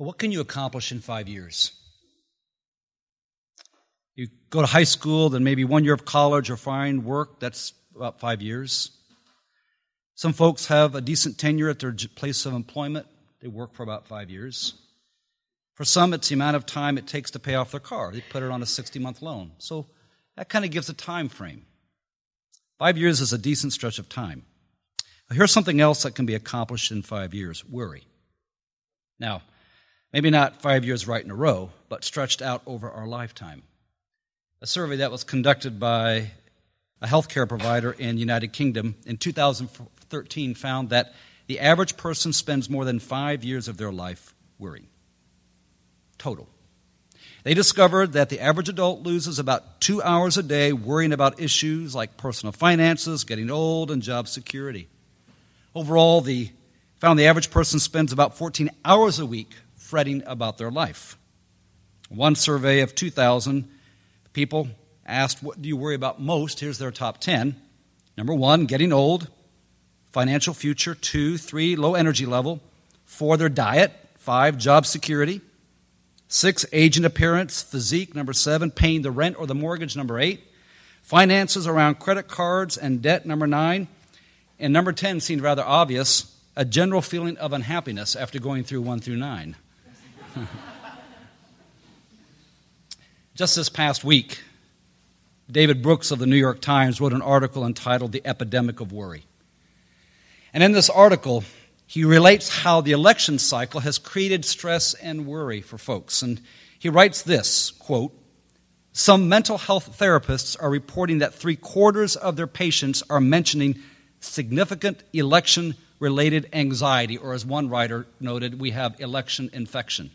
What can you accomplish in five years? You go to high school, then maybe one year of college or find work, that's about five years. Some folks have a decent tenure at their place of employment, they work for about five years. For some, it's the amount of time it takes to pay off their car. They put it on a 60 month loan. So that kind of gives a time frame. Five years is a decent stretch of time. Here's something else that can be accomplished in five years worry. Now, maybe not five years right in a row, but stretched out over our lifetime. A survey that was conducted by a healthcare provider in the United Kingdom in 2013 found that the average person spends more than five years of their life worrying. Total. They discovered that the average adult loses about two hours a day worrying about issues like personal finances, getting old, and job security. Overall, the found the average person spends about 14 hours a week fretting about their life. One survey of 2,000 people asked, What do you worry about most? Here's their top 10. Number one, getting old. Financial future. Two, three, low energy level. Four, their diet. Five, job security. Six, age and appearance, physique. Number seven, paying the rent or the mortgage. Number eight, finances around credit cards and debt. Number nine. And number 10 seemed rather obvious a general feeling of unhappiness after going through one through nine. Just this past week, David Brooks of the New York Times wrote an article entitled The Epidemic of Worry. And in this article, he relates how the election cycle has created stress and worry for folks. And he writes this quote, Some mental health therapists are reporting that three quarters of their patients are mentioning significant election related anxiety, or as one writer noted, we have election infection.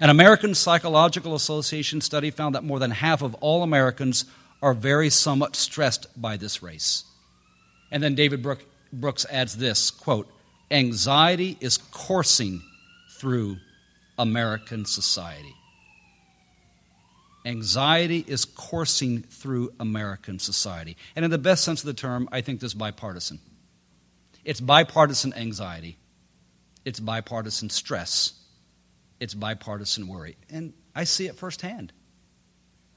An American Psychological Association study found that more than half of all Americans are very somewhat stressed by this race. And then David Brooks adds this quote, anxiety is coursing through American society. Anxiety is coursing through American society. And in the best sense of the term, I think this is bipartisan. It's bipartisan anxiety, it's bipartisan stress, it's bipartisan worry. And I see it firsthand.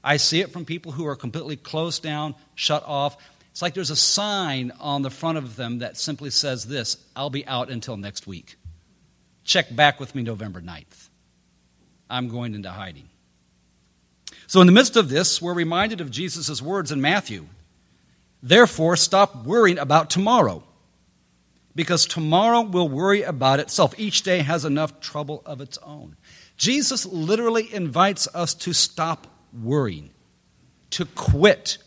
I see it from people who are completely closed down, shut off. It's like there's a sign on the front of them that simply says this I'll be out until next week. Check back with me November 9th. I'm going into hiding. So, in the midst of this, we're reminded of Jesus' words in Matthew. Therefore, stop worrying about tomorrow, because tomorrow will worry about itself. Each day has enough trouble of its own. Jesus literally invites us to stop worrying, to quit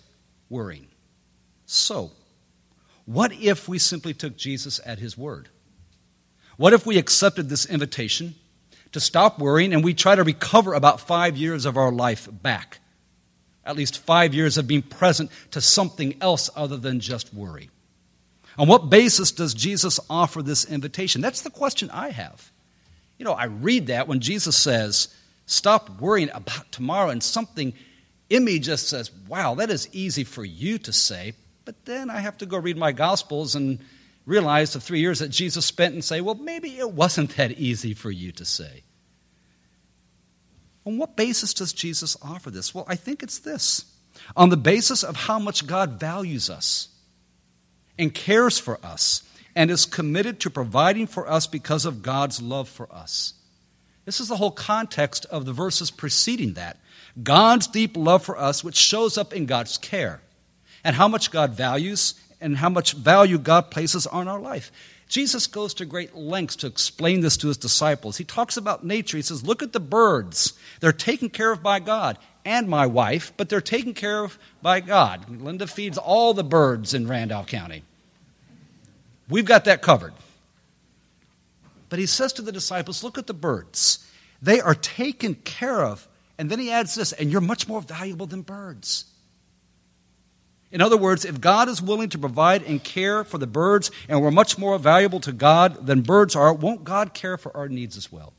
worrying. So, what if we simply took Jesus at his word? What if we accepted this invitation to stop worrying and we try to recover about five years of our life back? At least five years of being present to something else other than just worry. On what basis does Jesus offer this invitation? That's the question I have. You know, I read that when Jesus says, Stop worrying about tomorrow, and something in me just says, Wow, that is easy for you to say, but then I have to go read my Gospels and realize the three years that Jesus spent and say, well, maybe it wasn't that easy for you to say. On what basis does Jesus offer this? Well, I think it's this on the basis of how much God values us and cares for us and is committed to providing for us because of God's love for us. This is the whole context of the verses preceding that. God's deep love for us, which shows up in God's care and how much God values and how much value God places on our life. Jesus goes to great lengths to explain this to his disciples. He talks about nature. He says, Look at the birds. They're taken care of by God and my wife, but they're taken care of by God. Linda feeds all the birds in Randolph County. We've got that covered. But he says to the disciples, Look at the birds. They are taken care of. And then he adds this, and you're much more valuable than birds. In other words, if God is willing to provide and care for the birds, and we're much more valuable to God than birds are, won't God care for our needs as well?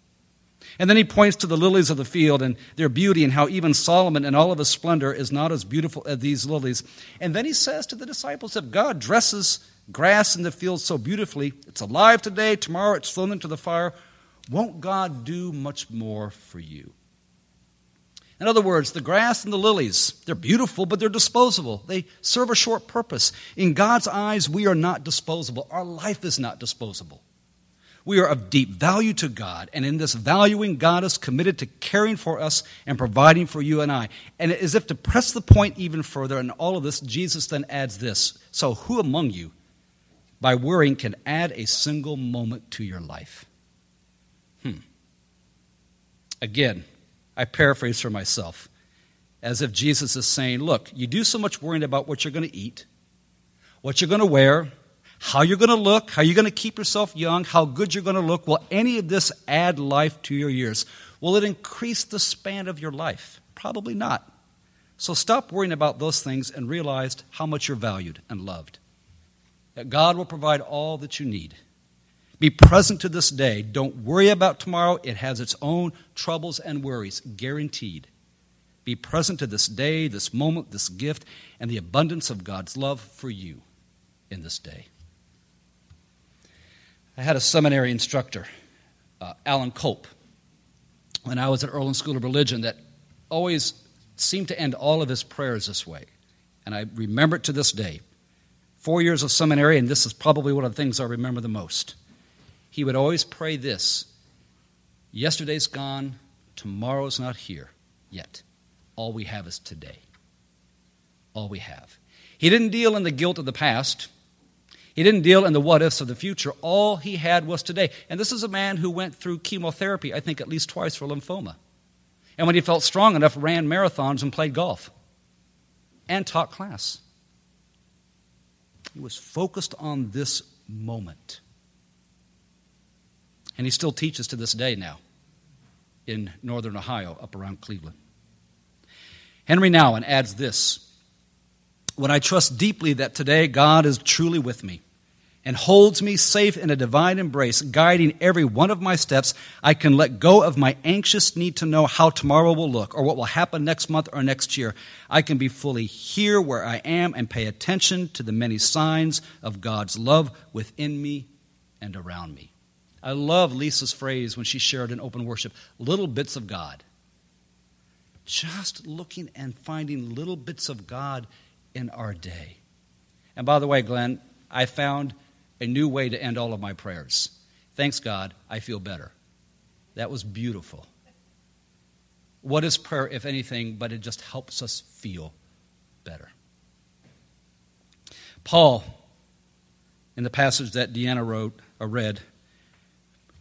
And then he points to the lilies of the field and their beauty, and how even Solomon in all of his splendor is not as beautiful as these lilies. And then he says to the disciples, if God dresses grass in the field so beautifully, it's alive today, tomorrow it's thrown into the fire, won't God do much more for you? In other words, the grass and the lilies, they're beautiful, but they're disposable. They serve a short purpose. In God's eyes, we are not disposable. Our life is not disposable. We are of deep value to God, and in this valuing, God is committed to caring for us and providing for you and I. And as if to press the point even further in all of this, Jesus then adds this So, who among you, by worrying, can add a single moment to your life? Hmm. Again, I paraphrase for myself as if Jesus is saying, Look, you do so much worrying about what you're going to eat, what you're going to wear, how you're going to look, how you're going to keep yourself young, how good you're going to look. Will any of this add life to your years? Will it increase the span of your life? Probably not. So stop worrying about those things and realize how much you're valued and loved. That God will provide all that you need. Be present to this day. Don't worry about tomorrow. It has its own troubles and worries, guaranteed. Be present to this day, this moment, this gift, and the abundance of God's love for you in this day. I had a seminary instructor, uh, Alan Kolp, when I was at Earlham School of Religion, that always seemed to end all of his prayers this way. And I remember it to this day. Four years of seminary, and this is probably one of the things I remember the most he would always pray this Yesterday's gone, tomorrow's not here yet. All we have is today. All we have. He didn't deal in the guilt of the past. He didn't deal in the what ifs of the future. All he had was today. And this is a man who went through chemotherapy, I think, at least twice for lymphoma. And when he felt strong enough, ran marathons and played golf and taught class. He was focused on this moment. And he still teaches to this day now in northern Ohio, up around Cleveland. Henry Nouwen adds this When I trust deeply that today God is truly with me and holds me safe in a divine embrace, guiding every one of my steps, I can let go of my anxious need to know how tomorrow will look or what will happen next month or next year. I can be fully here where I am and pay attention to the many signs of God's love within me and around me. I love Lisa's phrase when she shared in open worship little bits of God. Just looking and finding little bits of God in our day. And by the way, Glenn, I found a new way to end all of my prayers. Thanks, God, I feel better. That was beautiful. What is prayer, if anything, but it just helps us feel better? Paul, in the passage that Deanna wrote or read,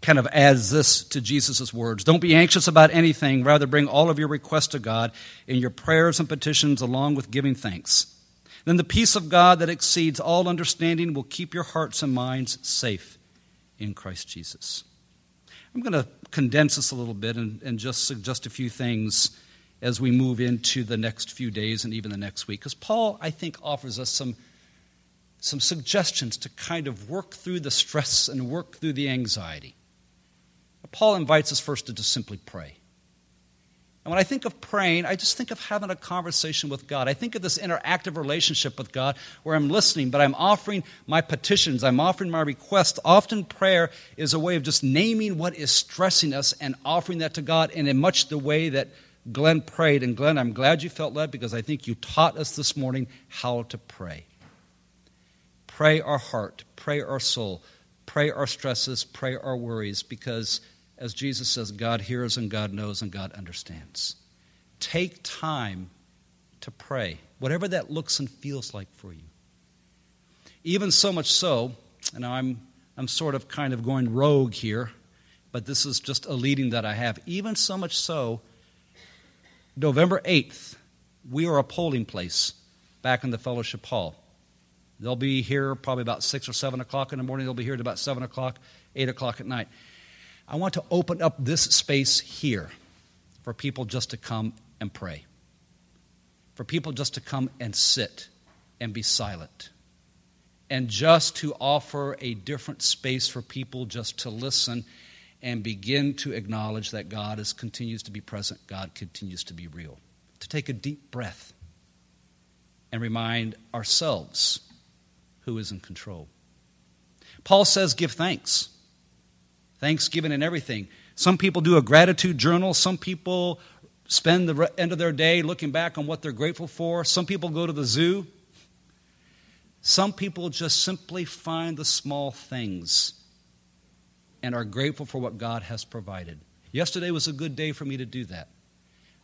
kind of adds this to Jesus' words Don't be anxious about anything, rather, bring all of your requests to God in your prayers and petitions, along with giving thanks. Then the peace of God that exceeds all understanding will keep your hearts and minds safe in Christ Jesus. I'm going to condense this a little bit and, and just suggest a few things as we move into the next few days and even the next week. Because Paul, I think, offers us some, some suggestions to kind of work through the stress and work through the anxiety. Paul invites us first to just simply pray. And when I think of praying, I just think of having a conversation with God. I think of this interactive relationship with God where I'm listening, but I'm offering my petitions, I'm offering my requests. Often prayer is a way of just naming what is stressing us and offering that to God and in much the way that Glenn prayed. And Glenn, I'm glad you felt led because I think you taught us this morning how to pray. Pray our heart, pray our soul, pray our stresses, pray our worries because as Jesus says, God hears and God knows and God understands. Take time to pray, whatever that looks and feels like for you. Even so much so, and I'm, I'm sort of kind of going rogue here, but this is just a leading that I have. Even so much so, November 8th, we are a polling place back in the fellowship hall. They'll be here probably about 6 or 7 o'clock in the morning. They'll be here at about 7 o'clock, 8 o'clock at night. I want to open up this space here for people just to come and pray, for people just to come and sit and be silent, and just to offer a different space for people just to listen and begin to acknowledge that God is, continues to be present, God continues to be real. To take a deep breath and remind ourselves who is in control. Paul says, Give thanks. Thanksgiving and everything. Some people do a gratitude journal. Some people spend the end of their day looking back on what they're grateful for. Some people go to the zoo. Some people just simply find the small things and are grateful for what God has provided. Yesterday was a good day for me to do that.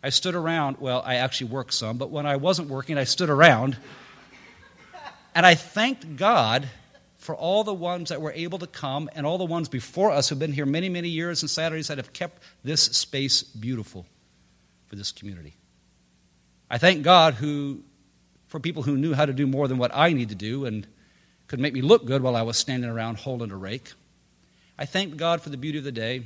I stood around, well, I actually worked some, but when I wasn't working, I stood around and I thanked God for all the ones that were able to come and all the ones before us who've been here many, many years and Saturdays that have kept this space beautiful for this community. I thank God who, for people who knew how to do more than what I need to do and could make me look good while I was standing around holding a rake. I thank God for the beauty of the day.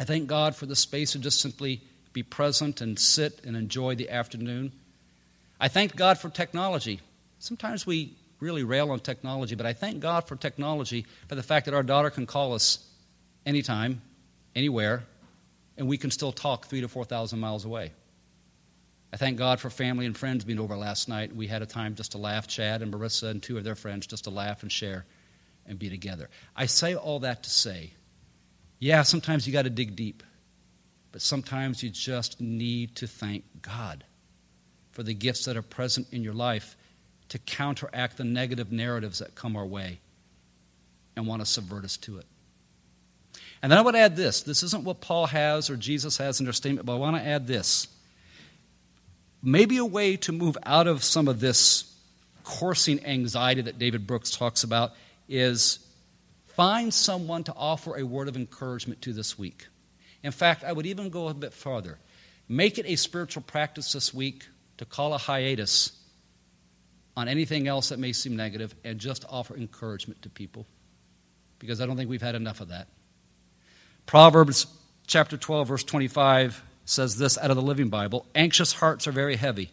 I thank God for the space to just simply be present and sit and enjoy the afternoon. I thank God for technology. Sometimes we really rail on technology, but I thank God for technology for the fact that our daughter can call us anytime, anywhere, and we can still talk three to 4,000 miles away. I thank God for family and friends being over last night. We had a time just to laugh, Chad and Marissa and two of their friends, just to laugh and share and be together. I say all that to say, yeah, sometimes you got to dig deep, but sometimes you just need to thank God for the gifts that are present in your life to counteract the negative narratives that come our way and want to subvert us to it. And then I would add this this isn't what Paul has or Jesus has in their statement, but I want to add this. Maybe a way to move out of some of this coursing anxiety that David Brooks talks about is find someone to offer a word of encouragement to this week. In fact, I would even go a bit farther. Make it a spiritual practice this week to call a hiatus on anything else that may seem negative and just offer encouragement to people because I don't think we've had enough of that. Proverbs chapter 12, verse 25 says this out of the Living Bible Anxious hearts are very heavy,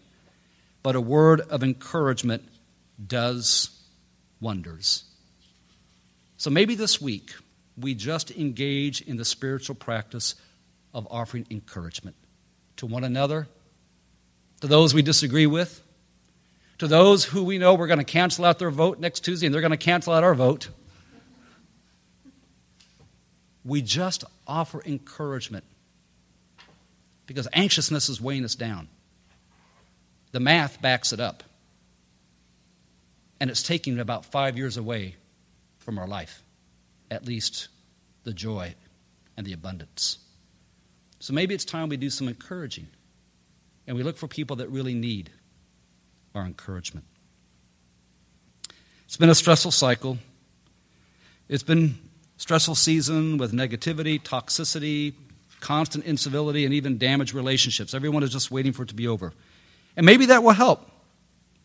but a word of encouragement does wonders. So maybe this week we just engage in the spiritual practice of offering encouragement to one another, to those we disagree with, to those who we know we're going to cancel out their vote next Tuesday and they're going to cancel out our vote. We just offer encouragement because anxiousness is weighing us down. The math backs it up. And it's taking about five years away from our life, at least the joy and the abundance. So maybe it's time we do some encouraging and we look for people that really need our encouragement. It's been a stressful cycle. It's been stressful season with negativity, toxicity, constant incivility, and even damaged relationships. Everyone is just waiting for it to be over. And maybe that will help.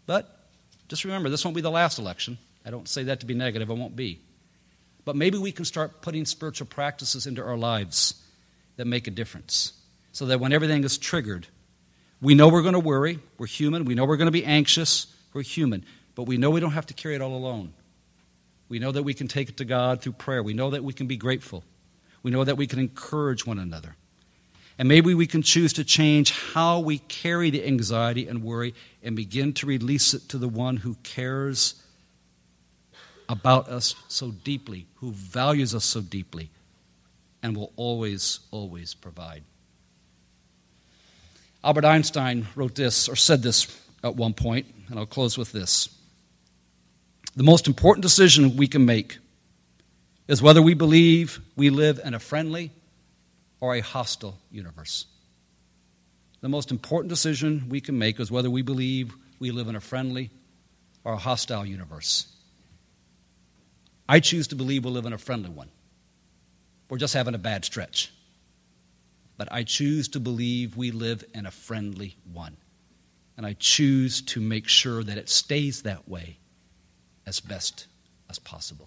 But just remember, this won't be the last election. I don't say that to be negative, it won't be. But maybe we can start putting spiritual practices into our lives that make a difference. So that when everything is triggered, we know we're going to worry. We're human. We know we're going to be anxious. We're human. But we know we don't have to carry it all alone. We know that we can take it to God through prayer. We know that we can be grateful. We know that we can encourage one another. And maybe we can choose to change how we carry the anxiety and worry and begin to release it to the one who cares about us so deeply, who values us so deeply, and will always, always provide. Albert Einstein wrote this, or said this at one point, and I'll close with this. The most important decision we can make is whether we believe we live in a friendly or a hostile universe. The most important decision we can make is whether we believe we live in a friendly or a hostile universe. I choose to believe we'll live in a friendly one. We're just having a bad stretch. But I choose to believe we live in a friendly one. And I choose to make sure that it stays that way as best as possible.